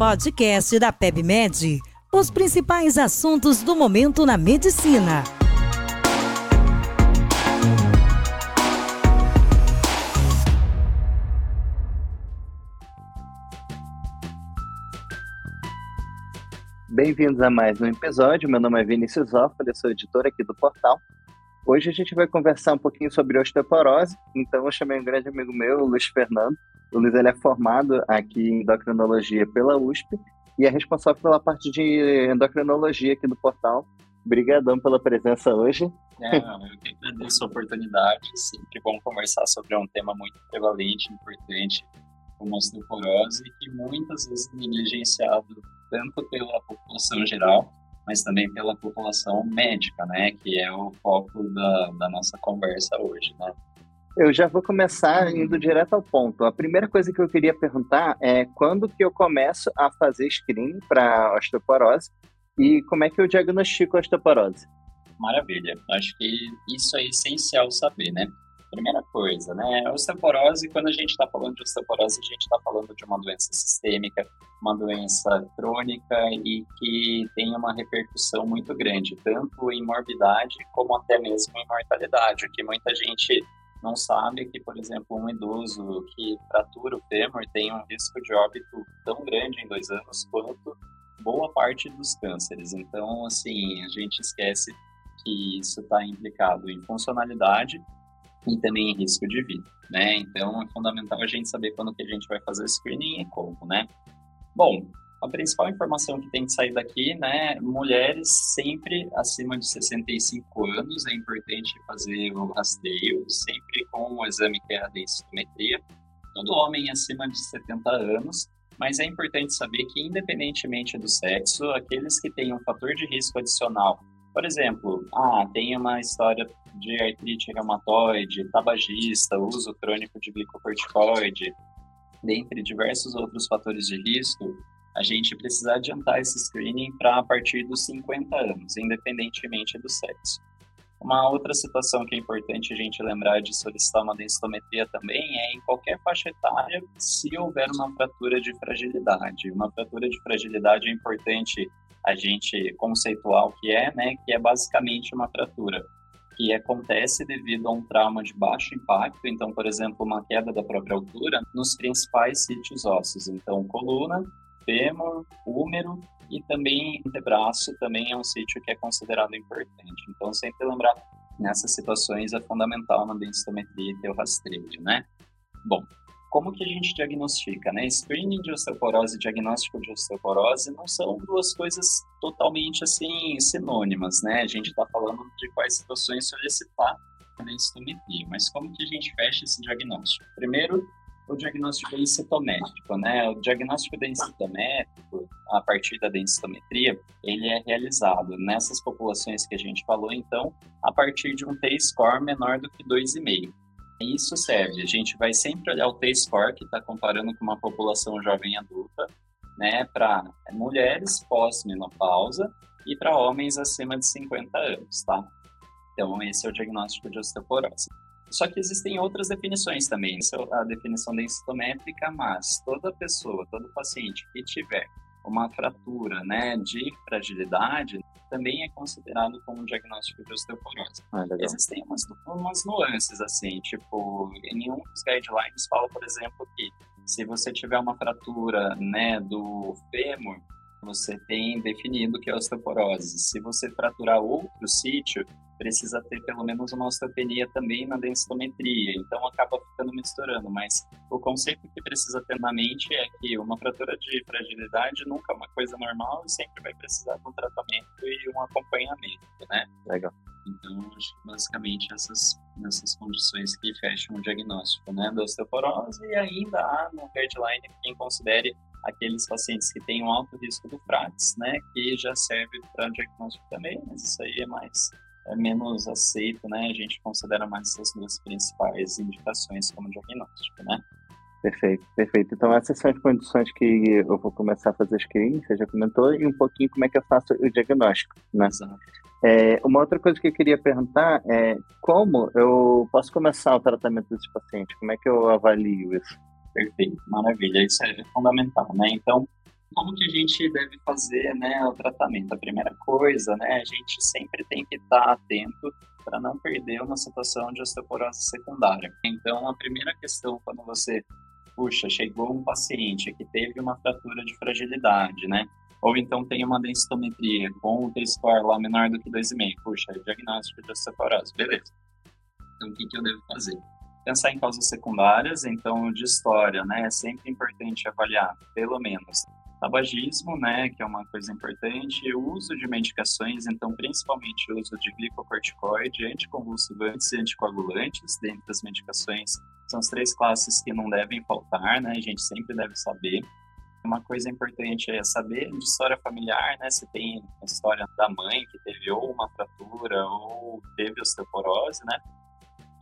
podcast da PebMed. Os principais assuntos do momento na medicina. Bem-vindos a mais um episódio. Meu nome é Vinícius Zófoli, sou editor aqui do portal. Hoje a gente vai conversar um pouquinho sobre osteoporose, então eu chamei um grande amigo meu, o Luiz Fernando. O Luiz ele é formado aqui em endocrinologia pela USP e é responsável pela parte de endocrinologia aqui do portal. Obrigadão pela presença hoje. É, eu que agradeço a oportunidade, sempre bom conversar sobre um tema muito prevalente, importante, como osteoporose, que muitas vezes é negligenciado tanto pela população geral, mas também pela população médica, né, que é o foco da, da nossa conversa hoje, né. Eu já vou começar indo direto ao ponto. A primeira coisa que eu queria perguntar é quando que eu começo a fazer screening para osteoporose e como é que eu diagnostico a osteoporose? Maravilha. Acho que isso é essencial saber, né? Primeira coisa, né? A osteoporose, quando a gente está falando de osteoporose, a gente está falando de uma doença sistêmica, uma doença crônica e que tem uma repercussão muito grande, tanto em morbidade como até mesmo em mortalidade, o que muita gente não sabe que, por exemplo, um idoso que fratura o fêmur tem um risco de óbito tão grande em dois anos quanto boa parte dos cânceres. Então, assim, a gente esquece que isso está implicado em funcionalidade e também em risco de vida, né? Então é fundamental a gente saber quando que a gente vai fazer o screening e como, né? Bom, a principal informação que tem que sair daqui, né? Mulheres sempre acima de 65 anos, é importante fazer o rastreio, sempre com o exame que é a. Todo homem acima de 70 anos, mas é importante saber que, independentemente do sexo, aqueles que têm um fator de risco adicional por exemplo, ah, tem uma história de artrite reumatoide, tabagista, uso crônico de glicocorticoide, dentre diversos outros fatores de risco, a gente precisa adiantar esse screening para a partir dos 50 anos, independentemente do sexo. Uma outra situação que é importante a gente lembrar de solicitar uma densitometria também é em qualquer faixa etária, se houver uma fratura de fragilidade. Uma fratura de fragilidade é importante a gente conceituar o que é, né, que é basicamente uma fratura que acontece devido a um trauma de baixo impacto, então, por exemplo, uma queda da própria altura nos principais sítios ósseos, então coluna, fêmur, úmero e também antebraço também é um sítio que é considerado importante. Então, sempre lembrar nessas situações é fundamental na densitometria ter o rastreio, né? Bom, como que a gente diagnostica, né? Screening de osteoporose e diagnóstico de osteoporose não são duas coisas totalmente assim sinônimas, né? A gente está falando de quais situações solicitar a densitometria, mas como que a gente fecha esse diagnóstico? Primeiro, o diagnóstico densitométrico, né? O diagnóstico densitométrico, a partir da densitometria, ele é realizado nessas populações que a gente falou, então, a partir de um T-score menor do que 2,5. Isso serve, a gente vai sempre olhar o T-score, que está comparando com uma população jovem adulta, né, para mulheres pós-menopausa e para homens acima de 50 anos, tá? Então, esse é o diagnóstico de osteoporose. Só que existem outras definições também. Essa é a definição densitométrica, mas toda pessoa, todo paciente que tiver uma fratura né, de fragilidade também é considerado como um diagnóstico de osteoporose. Ah, Existem umas, umas nuances, assim, tipo, em nenhum dos guidelines fala, por exemplo, que se você tiver uma fratura né, do fêmur, você tem definido que é osteoporose. Se você fraturar outro sítio, precisa ter pelo menos uma osteopenia também na densitometria, então acaba ficando misturando, mas o conceito que precisa ter na mente é que uma fratura de fragilidade nunca é uma coisa normal e sempre vai precisar de um tratamento e um acompanhamento, né? Legal. Então, acho que basicamente essas, essas condições que fecham o diagnóstico, né, da osteoporose e ainda há no guideline quem considere aqueles pacientes que têm um alto risco do FRATS, né, que já serve para diagnóstico também, mas isso aí é mais é menos aceito, né? A gente considera mais essas duas principais indicações como diagnóstico, né? Perfeito, perfeito. Então essas são as condições que eu vou começar a fazer screening, você já comentou, e um pouquinho como é que eu faço o diagnóstico, né? Exato. É, uma outra coisa que eu queria perguntar é como eu posso começar o tratamento desse paciente? Como é que eu avalio isso? Perfeito, maravilha. Isso é fundamental, né? Então, como que a gente deve fazer né, o tratamento? A primeira coisa, né, a gente sempre tem que estar atento para não perder uma situação de osteoporose secundária. Então, a primeira questão quando você, puxa, chegou um paciente que teve uma fratura de fragilidade, né? Ou então tem uma densitometria com o T-score lá menor do que 2,5. Puxa, diagnóstico de osteoporose, beleza. Então, o que, que eu devo fazer? Pensar em causas secundárias, então, de história, né? É sempre importante avaliar, pelo menos, tabagismo, né, que é uma coisa importante, o uso de medicações, então principalmente o uso de glicocorticoide, anticonvulsivantes e anticoagulantes, dentre as medicações, são as três classes que não devem faltar, né, a gente sempre deve saber. Uma coisa importante é saber de história familiar, né, se tem a história da mãe que teve ou uma fratura ou teve osteoporose, né,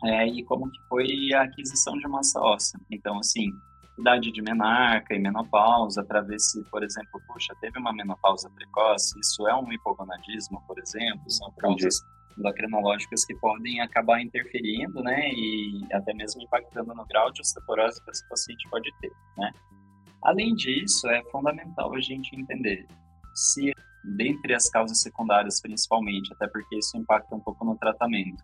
é, e como que foi a aquisição de massa óssea. Então, assim, idade de menarca e menopausa, para ver se, por exemplo, puxa, teve uma menopausa precoce, isso é um hipogonadismo, por exemplo, são causas endocrinológicas que podem acabar interferindo, né, e até mesmo impactando no grau de osteoporose que esse paciente pode ter, né. Além disso, é fundamental a gente entender se, dentre as causas secundárias principalmente, até porque isso impacta um pouco no tratamento,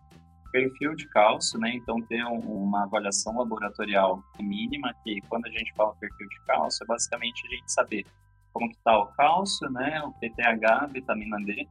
perfil de cálcio, né? Então ter um, uma avaliação laboratorial mínima, que quando a gente fala perfil de cálcio, é basicamente a gente saber como que está o cálcio, né? O PTH, vitamina D,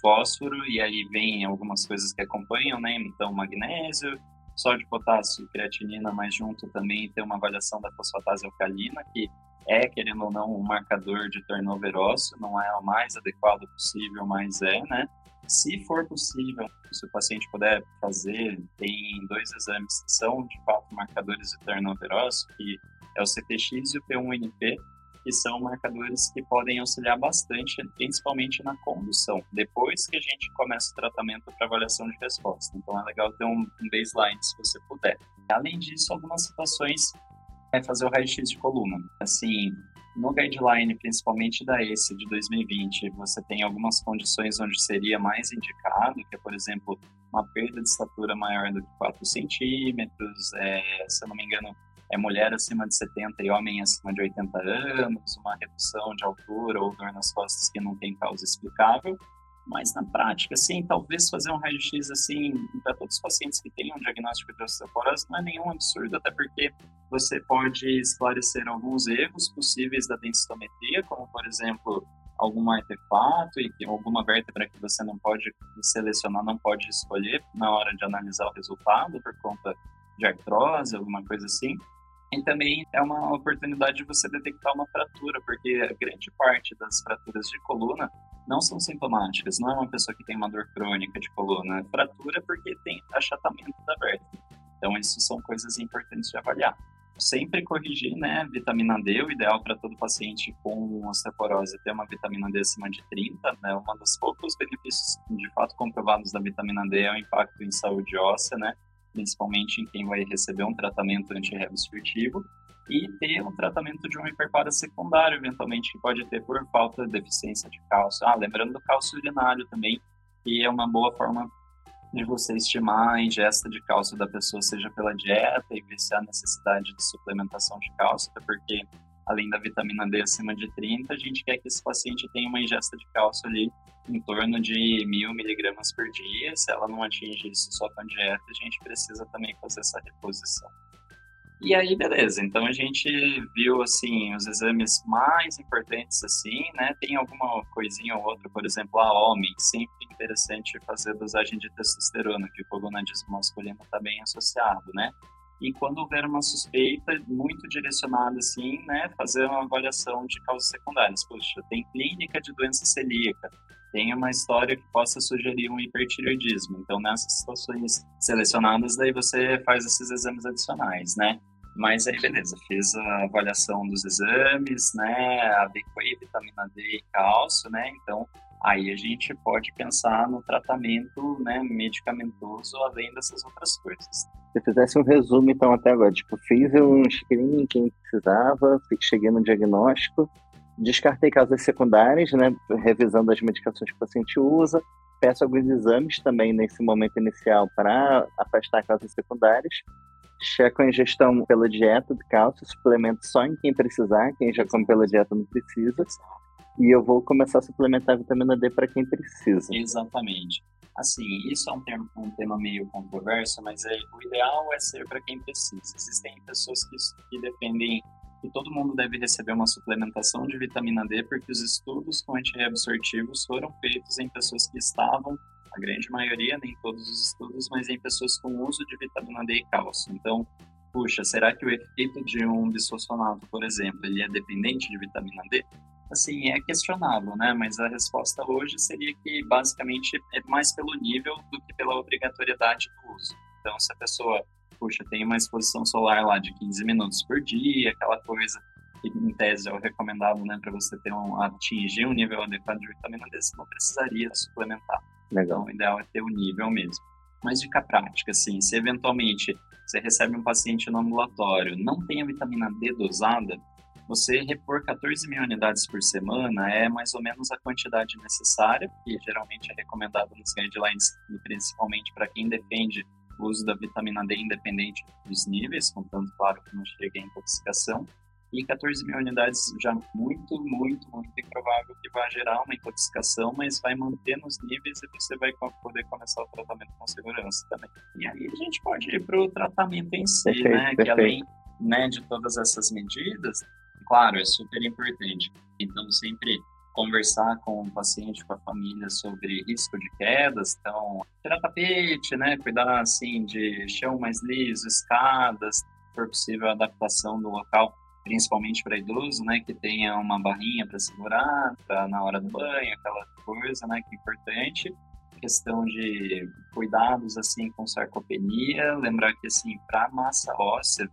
fósforo, e aí vem algumas coisas que acompanham, né? Então magnésio, sódio, potássio, creatinina, mas junto também tem uma avaliação da fosfatase alcalina, que é, querendo ou não, um marcador de turnover ósseo, não é o mais adequado possível, mas é, né? Se for possível, se o paciente puder fazer, tem dois exames que são de fato marcadores de turnover ósseo, que é o CTX e o P1NP, que são marcadores que podem auxiliar bastante, principalmente na condução, depois que a gente começa o tratamento para avaliação de resposta. Então é legal ter um baseline se você puder. Além disso, algumas situações é fazer o raio-x de coluna. Assim, no guideline, principalmente da ESE de 2020, você tem algumas condições onde seria mais indicado, que é, por exemplo, uma perda de estatura maior do que 4 centímetros, é, se eu não me engano, é mulher acima de 70 e homem acima de 80 anos, uma redução de altura ou dor nas costas que não tem causa explicável, mas na prática, sim, talvez fazer um raio-x assim para todos os pacientes que tenham um diagnóstico de osteoporose não é nenhum absurdo, até porque você pode esclarecer alguns erros possíveis da densitometria, como por exemplo algum artefato e alguma vértebra que você não pode selecionar, não pode escolher na hora de analisar o resultado por conta de artrose, alguma coisa assim. E também é uma oportunidade de você detectar uma fratura, porque grande parte das fraturas de coluna não são sintomáticas, não é uma pessoa que tem uma dor crônica de coluna, é fratura porque tem achatamento da vértebra. Então, isso são coisas importantes de avaliar. Sempre corrigir, né, vitamina D, o ideal para todo paciente com osteoporose ter uma vitamina D acima de 30, né, uma dos poucos benefícios de fato comprovados da vitamina D é o impacto em saúde óssea, né, principalmente em quem vai receber um tratamento antirreabsortivo, e ter um tratamento de um hiperpara secundário, eventualmente, que pode ter por falta de deficiência de cálcio. Ah, lembrando do cálcio urinário também, que é uma boa forma de você estimar a ingesta de cálcio da pessoa, seja pela dieta e ver se há necessidade de suplementação de cálcio, até porque além da vitamina D acima de 30, a gente quer que esse paciente tenha uma ingesta de cálcio ali em torno de mil miligramas por dia. Se ela não atinge isso só com dieta, a gente precisa também fazer essa reposição. E aí, beleza. Então a gente viu assim os exames mais importantes assim, né? Tem alguma coisinha ou outra, por exemplo, a homem, sempre interessante fazer dosagem de testosterona, que o cogonadismo masculino está bem associado, né? e quando houver uma suspeita muito direcionada assim, né, fazer uma avaliação de causas secundárias. Puxa, tem clínica de doença celíaca, tem uma história que possa sugerir um hipertireoidismo. Então, nessas situações selecionadas, daí você faz esses exames adicionais, né? Mas aí, beleza, fiz a avaliação dos exames, né, adequei vitamina D e cálcio, né, então aí a gente pode pensar no tratamento, né, medicamentoso além dessas outras coisas. Se fizesse um resumo, então, até agora, tipo, fiz um screening quem precisava, cheguei no diagnóstico, descartei causas secundárias, né, revisando as medicações que o paciente usa, peço alguns exames também nesse momento inicial para afastar causas secundárias, checo a ingestão pela dieta de cálcio, suplemento só em quem precisar, quem já come pela dieta não precisa. E eu vou começar a suplementar a vitamina D para quem precisa. Exatamente. Assim, isso é um, termo, um tema meio controverso, mas é, o ideal é ser para quem precisa. Existem pessoas que, que defendem que todo mundo deve receber uma suplementação de vitamina D, porque os estudos com antirreabsortivos foram feitos em pessoas que estavam, a grande maioria, nem todos os estudos, mas em pessoas com uso de vitamina D e cálcio. Então, puxa, será que o efeito de um bisfosfonato, por exemplo, ele é dependente de vitamina D? assim, é questionável, né? Mas a resposta hoje seria que basicamente é mais pelo nível do que pela obrigatoriedade do uso. Então, se a pessoa, puxa, tem uma exposição solar lá de 15 minutos por dia, aquela coisa que em tese é o recomendado, né, para você ter um, atingir um nível adequado de vitamina D, você não precisaria suplementar. Legal. Então, o ideal é ter o nível mesmo. Mas dica prática, assim, se eventualmente você recebe um paciente no ambulatório, não tem a vitamina D dosada, você repor 14 mil unidades por semana é mais ou menos a quantidade necessária, que geralmente é recomendado nos guidelines, principalmente para quem defende o uso da vitamina D independente dos níveis, contanto, claro, que não chegue a intoxicação. E 14 mil unidades já muito, muito, muito improvável que vá gerar uma intoxicação, mas vai manter nos níveis e você vai poder começar o tratamento com segurança também. E aí a gente pode ir para o tratamento em si, perfeito, né? Perfeito. Que além né, de todas essas medidas, claro, é super importante. Então, sempre conversar com o paciente, com a família sobre risco de quedas, então, tirar tapete, né, cuidar, assim, de chão mais liso, escadas, se for possível, adaptação do local, principalmente para idoso, né, que tenha uma barrinha para segurar, pra, na hora do banho, aquela coisa, né, que é importante. Questão de cuidados, assim, com sarcopenia, lembrar que, assim, para massa óssea,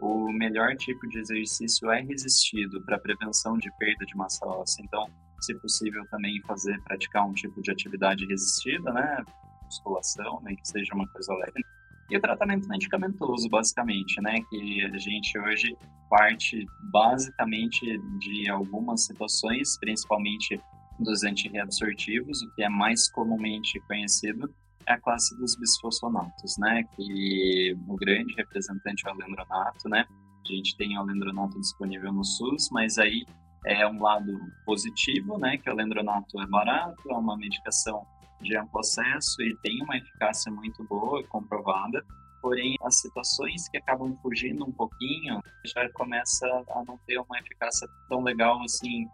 o melhor tipo de exercício é resistido para prevenção de perda de massa óssea. Então, se possível, também fazer, praticar um tipo de atividade resistida, né? Musculação, né? Que seja uma coisa leve. E o tratamento medicamentoso, basicamente, né? Que a gente hoje parte basicamente de algumas situações, principalmente dos antirreabsortivos, o que é mais comumente conhecido é a classe dos bisfosfonatos, né? Que o grande representante é o alendronato, né? A gente tem o alendronato disponível no SUS, mas aí é um lado positivo, né? Que o alendronato é barato, é uma medicação de amplo acesso e tem uma eficácia muito boa, comprovada. Porém, as situações que acabam fugindo um pouquinho já começa a não ter uma eficácia tão legal assim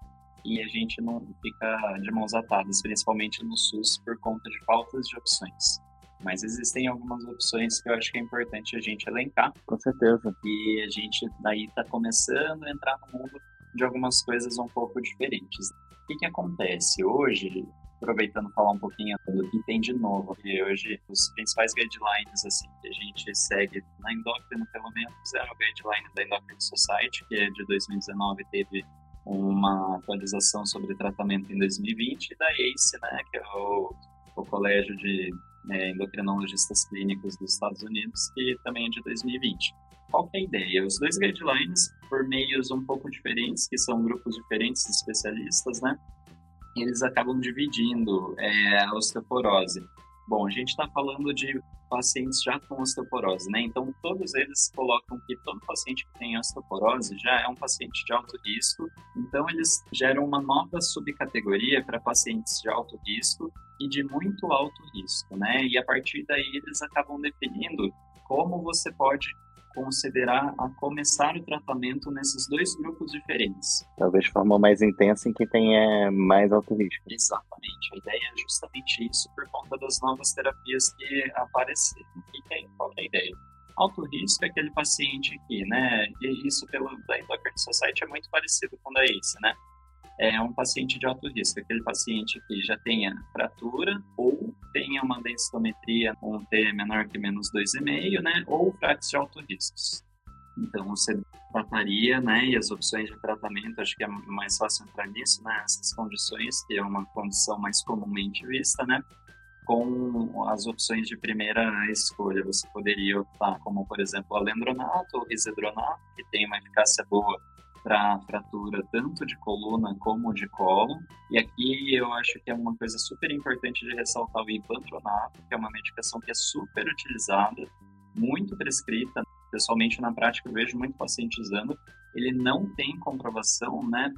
e a gente não fica de mãos atadas, principalmente no SUS, por conta de faltas de opções. Mas existem algumas opções que eu acho que é importante a gente elencar. Com certeza. E a gente daí está começando a entrar no mundo de algumas coisas um pouco diferentes. O que, que acontece? Hoje, aproveitando falar um pouquinho do que tem de novo, e hoje os principais guidelines assim, que a gente segue na endócrina, pelo menos, é o guideline da Endocrine Society, que é de 2019, teve uma atualização sobre tratamento em 2020 e da ACE, né, que é o, o Colégio de é, Endocrinologistas Clínicos dos Estados Unidos, que também é de 2020. Qual é a ideia? Os dois guidelines, por meios um pouco diferentes, que são grupos diferentes de especialistas, né, eles acabam dividindo é, a osteoporose. Bom, a gente está falando de pacientes já com osteoporose, né? Então, todos eles colocam que todo paciente que tem osteoporose já é um paciente de alto risco. Então, eles geram uma nova subcategoria para pacientes de alto risco e de muito alto risco, né? E a partir daí, eles acabam definindo como você pode considerar a começar o tratamento nesses dois grupos diferentes. Talvez de forma mais intensa em quem tem é, mais alto risco. Exatamente. A ideia é justamente isso por conta das novas terapias que apareceram. E é, qual é a ideia? Alto risco é aquele paciente aqui, né? E isso pelo da Endocrine Society é muito parecido com o da ACE, né? É um paciente de alto risco, aquele paciente que já tenha fratura ou tenha uma densitometria com T menor que menos 2,5, né, ou frax de alto risco. Então, você trataria, né, e as opções de tratamento, acho que é mais fácil entrar nisso, né, essas condições, que é uma condição mais comumente vista, né, com as opções de primeira escolha. Você poderia optar como, por exemplo, alendronato ou risedronato, que tem uma eficácia boa para fratura tanto de coluna como de colo. E aqui eu acho que é uma coisa super importante de ressaltar o impantronato, que é uma medicação que é super utilizada, muito prescrita, pessoalmente na prática eu vejo muito paciente usando, ele não tem comprovação, né,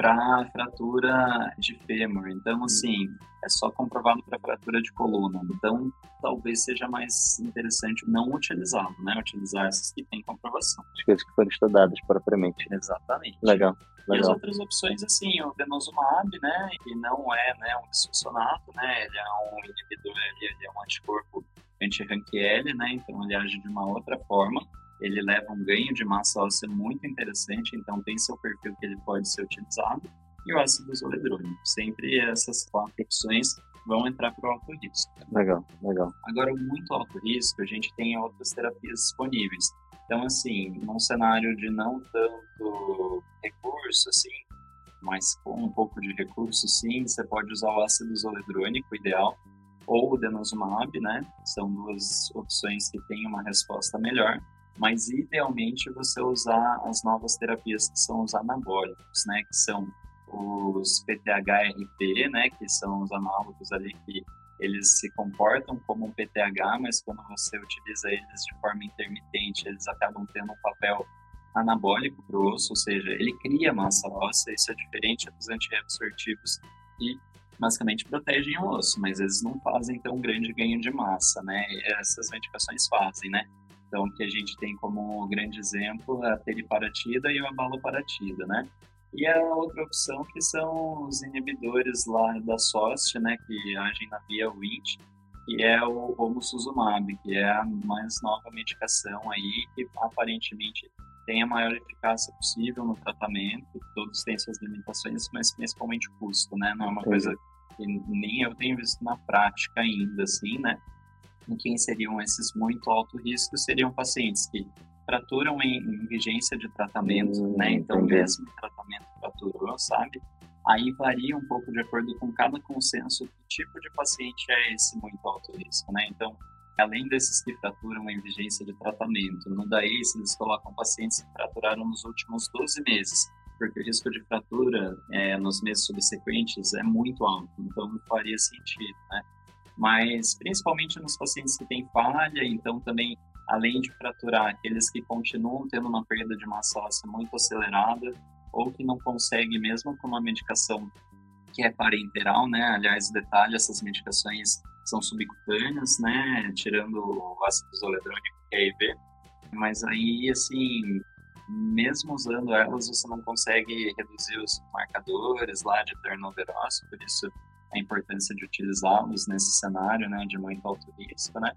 para fratura de fêmur. Então, assim, é só comprovado para fratura de coluna. Então, talvez seja mais interessante não utilizá-lo, né? Utilizar essas que têm comprovação. As coisas que foram estudadas propriamente. Exatamente. Legal. Legal. E as outras opções, assim, o denosumab, né, que não é né, um bisfosfonato, né, ele é um inibidor, ele, ele é um anticorpo anti-RANQL, né, então ele age de uma outra forma ele leva um ganho de massa óssea muito interessante, então tem seu perfil que ele pode ser utilizado, e o ácido zoledrônico. Sempre essas quatro opções vão entrar para o alto risco. Legal, legal. Agora, muito alto risco, a gente tem outras terapias disponíveis. Então, assim, num cenário de não tanto recurso, assim, mas com um pouco de recurso, sim, você pode usar o ácido zoledrônico ideal ou o denosumab, né? São duas opções que têm uma resposta melhor mas idealmente você usar as novas terapias que são os anabólicos, né, que são os PTH-RP, né, que são os análogos ali que eles se comportam como um PTH, mas quando você utiliza eles de forma intermitente, eles acabam tendo um papel anabólico para o osso, ou seja, ele cria massa óssea, isso é diferente dos antireabsortivos que basicamente protegem o osso, mas eles não fazem tão grande ganho de massa, né? Essas medicações fazem, né? Então, que a gente tem como grande exemplo a teriparatida e o abaloparatida, né? E a outra opção que são os inibidores lá da SOST, né, que agem na via WINT, que é o Romusuzumab, que é a mais nova medicação aí que aparentemente tem a maior eficácia possível no tratamento. Todos têm suas limitações, mas principalmente o custo, né? Não é uma Sim. coisa que nem eu tenho visto na prática ainda, assim, né? Em quem seriam esses muito alto risco seriam pacientes que fraturam em, em vigência de tratamento, hum, né? Então, entendi. mesmo tratamento fraturou, sabe? Aí varia um pouco de acordo com cada consenso que tipo de paciente é esse muito alto risco, né? Então, além desses que fraturam em vigência de tratamento, no DAIS eles colocam pacientes que fraturaram nos últimos 12 meses, porque o risco de fratura é, nos meses subsequentes é muito alto, então não faria sentido, né? Mas principalmente nos pacientes que têm falha, então também, além de fraturar, aqueles que continuam tendo uma perda de massa óssea muito acelerada, ou que não consegue mesmo com uma medicação que é parenteral, né? Aliás, detalhe, essas medicações são subcutâneas, né? Tirando o ácido zoledrônico que é IV. Mas aí, assim, mesmo usando elas, você não consegue reduzir os marcadores lá de turnover ósseo, por isso a importância de utilizá-los nesse cenário né, de muito alto risco, né?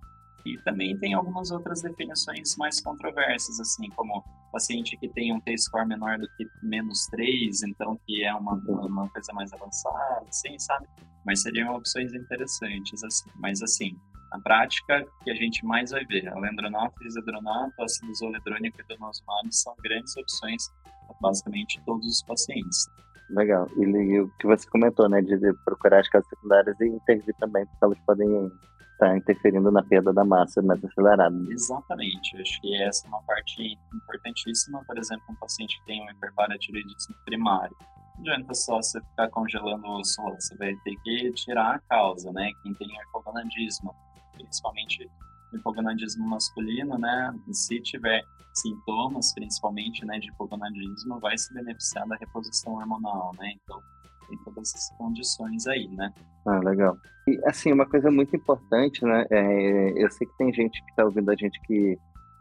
E também tem algumas outras definições mais controversas, assim, como paciente que tem um T-score menor do que menos 3, então que é uma, uma coisa mais avançada, assim, sabe? Mas seriam opções interessantes, assim. Mas, assim, na prática, que a gente mais vai ver, alendronato, isidronato, ácido e denosumab são grandes opções para basicamente todos os pacientes. Legal. E, o que você comentou, né, de procurar as causas secundárias e intervir também, porque elas podem estar interferindo na perda da massa mais acelerada. Exatamente. Acho que essa é uma parte importantíssima. Por exemplo, um paciente que tem um hiperparatiroidismo primário. Não adianta só você ficar congelando o osso, você vai ter que tirar a causa, né? Quem tem hipogonadismo, principalmente hipogonadismo masculino, né? Se tiver sintomas, principalmente, né, de hipogonadismo, vai se beneficiar da reposição hormonal, né? Então, tem todas essas condições aí, né? Ah, legal. E, assim, uma coisa muito importante, né? É, eu sei que tem gente que está ouvindo a gente que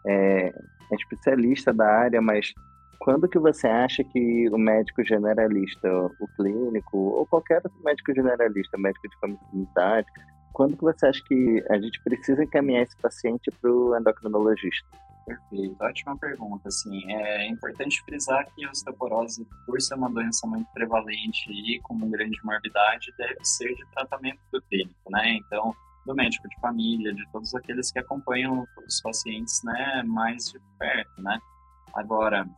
é, é especialista da área, mas quando que você acha que o médico generalista, o clínico, ou qualquer outro médico generalista, médico de comunidade, quando que você acha que a gente precisa encaminhar esse paciente para o endocrinologista? Perfeito, ótima pergunta. Assim, é importante frisar que a osteoporose, por ser uma doença muito prevalente e com uma grande morbidade, deve ser de tratamento do clínico, né? Então, do médico de família, de todos aqueles que acompanham os pacientes, né, mais de perto, né? Agora,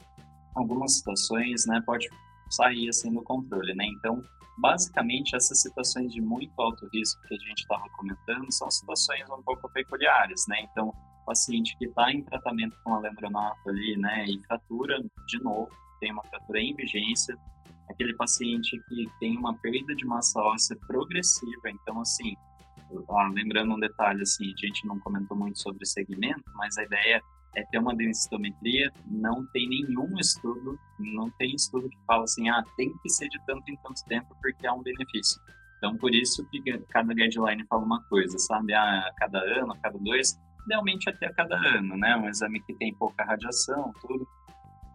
algumas situações, né, pode sair assim do controle, né? Então, basicamente essas situações de muito alto risco que a gente estava comentando são situações um pouco peculiares, né? Então, paciente que está em tratamento com alendronato ali, né, e fratura de novo, tem uma fratura em vigência, aquele paciente que tem uma perda de massa óssea progressiva, então assim, ah, lembrando um detalhe assim, a gente não comentou muito sobre segmento, mas a ideia é ter uma densitometria, não tem nenhum estudo, não tem estudo que fala assim, ah, tem que ser de tanto em tanto tempo porque há um benefício. Então, por isso que cada guideline fala uma coisa, sabe? Ah, a cada ano, a cada dois, idealmente até a cada ano, né? Um exame que tem pouca radiação, tudo.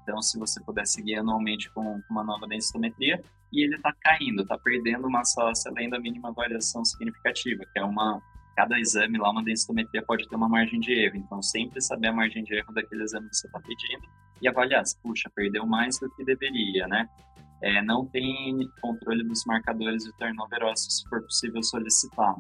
Então, se você puder seguir anualmente com uma nova densitometria, e ele está caindo, está perdendo uma óssea além da mínima variação significativa, que é uma cada exame lá, uma densitometria pode ter uma margem de erro. Então, sempre saber a margem de erro daquele exame que você está pedindo e avaliar se, puxa, perdeu mais do que deveria, né? É, não tem controle dos marcadores de turnover ósseo, se for possível solicitar.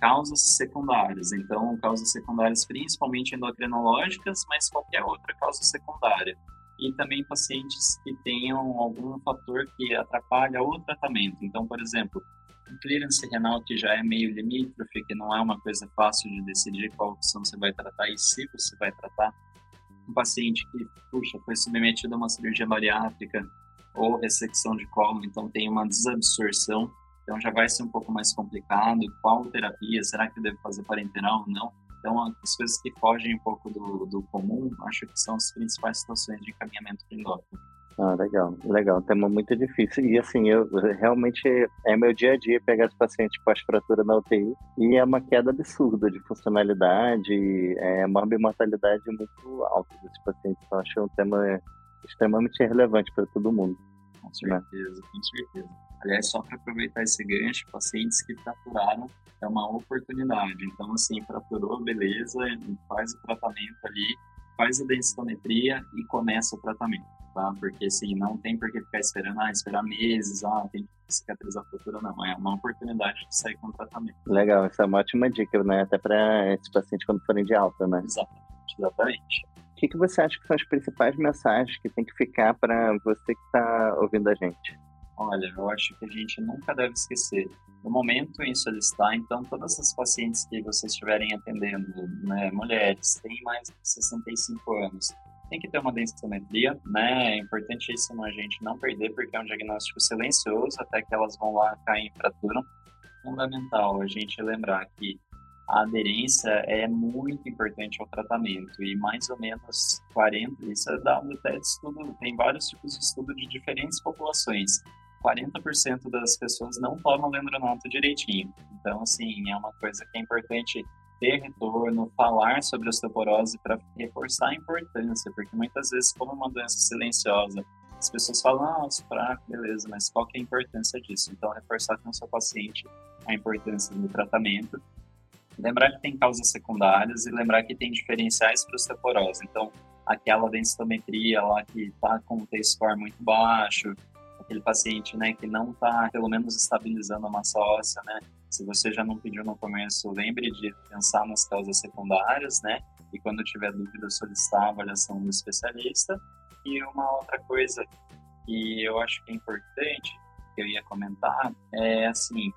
Causas secundárias, então, causas secundárias principalmente endocrinológicas, mas qualquer outra causa secundária. E também pacientes que tenham algum fator que atrapalha o tratamento. Então, por exemplo, clearance renal que já é meio limítrofe, que não é uma coisa fácil de decidir qual opção você vai tratar e se você vai tratar. Um paciente que, puxa, foi submetido a uma cirurgia bariátrica ou ressecção de colo, então tem uma desabsorção, então já vai ser um pouco mais complicado. Qual terapia? Será que eu devo fazer parenteral ou não? Então, as coisas que fogem um pouco do, do comum, acho que são as principais situações de encaminhamento para endócrino. Ah, legal, legal. Tema muito difícil. E assim, eu realmente é meu dia a dia pegar esse paciente pós-fratura na UTI e é uma queda absurda de funcionalidade, é uma mortalidade muito alta desse paciente. Então, acho um tema extremamente relevante para todo mundo. Com certeza, com certeza. Aliás, só para aproveitar esse gancho, pacientes que fraturaram é uma oportunidade. Então, assim, fraturou, beleza, faz o tratamento ali, faz a densitometria e começa o tratamento tá? Porque, assim, não tem por que ficar esperando, ah, esperar meses, ah, tem que cicatrizar a fratura, não. É uma oportunidade de sair com o tratamento. Legal, essa é uma ótima dica, né? Até para esse paciente quando forem de alta, né? Exatamente, exatamente. O que, que você acha que são as principais mensagens que tem que ficar para você que está ouvindo a gente? Olha, eu acho que a gente nunca deve esquecer no momento em solicitar, então todas as pacientes que vocês estiverem atendendo, né, mulheres, têm mais de 65 anos, tem que ter uma densitometria, né? É importantíssimo a gente não perder, porque é um diagnóstico silencioso, até que elas vão lá cair em fratura. Fundamental a gente lembrar que a aderência é muito importante ao tratamento e mais ou menos 40, isso é dado até de estudo, tem vários tipos de estudo de diferentes populações. 40% das pessoas não tomam lendronato direitinho. Então, assim, é uma coisa que é importante ter retorno, falar sobre osteoporose para reforçar a importância, porque muitas vezes, como uma doença silenciosa, as pessoas falam, ah, fraco, beleza, mas qual que é a importância disso? Então, reforçar com o seu paciente a importância do tratamento. Lembrar que tem causas secundárias e lembrar que tem diferenciais para osteoporose. Então, aquela densitometria lá que está com o T-score muito baixo, aquele paciente né, que não está, pelo menos, estabilizando a massa óssea, né? Se você já não pediu no começo, lembre de pensar nas causas secundárias, né? E quando tiver dúvida, solicitar a avaliação do especialista. E uma outra coisa que eu acho que é importante, que eu ia comentar, é assim,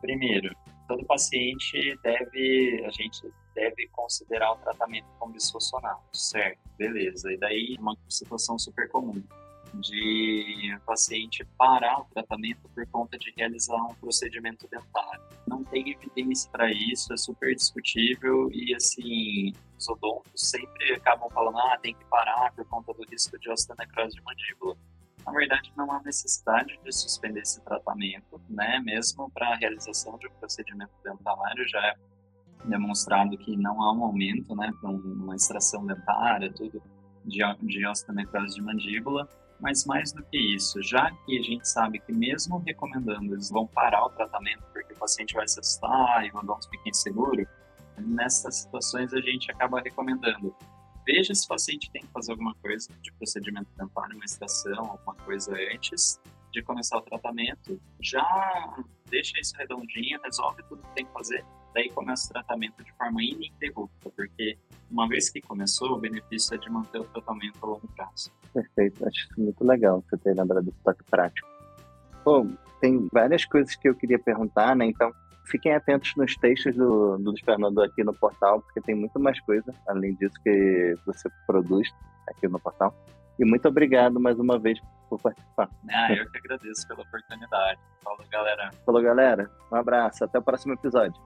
primeiro, todo paciente deve, a gente deve considerar o tratamento com bisfosfonato, certo? Beleza. E daí, uma situação super comum de paciente parar o tratamento por conta de realizar um procedimento dentário. Não tem evidência para isso, é super discutível e assim, os odontos sempre acabam falando, ah, tem que parar por conta do risco de osteonecrose de mandíbula. Na verdade, não há necessidade de suspender esse tratamento, né? Mesmo para a realização de um procedimento dentário, já é demonstrado que não há um aumento, né, para uma extração dentária, tudo de, de osteonecrose de mandíbula. Mas mais do que isso, já que a gente sabe que mesmo recomendando, eles vão parar o tratamento porque o paciente vai se assustar e o odonto fica inseguro, nessas situações a gente acaba recomendando. Veja se o paciente tem que fazer alguma coisa de procedimento dentário, uma extração, alguma coisa antes de começar o tratamento. Já deixa isso redondinho, resolve tudo que tem que fazer, daí começa o tratamento de forma ininterrupta, porque uma vez que começou, o benefício é de manter o tratamento a longo prazo. Perfeito, acho muito legal você ter lembrado do toque prático. Bom, tem várias coisas que eu queria perguntar, né? Então, fiquem atentos nos textos do, do Fernando aqui no portal, porque tem muito mais coisa, além disso, que você produz aqui no portal. E muito obrigado mais uma vez por participar. Ah, eu que agradeço pela oportunidade. Falou, galera. Falou, galera. Um abraço. Até o próximo episódio.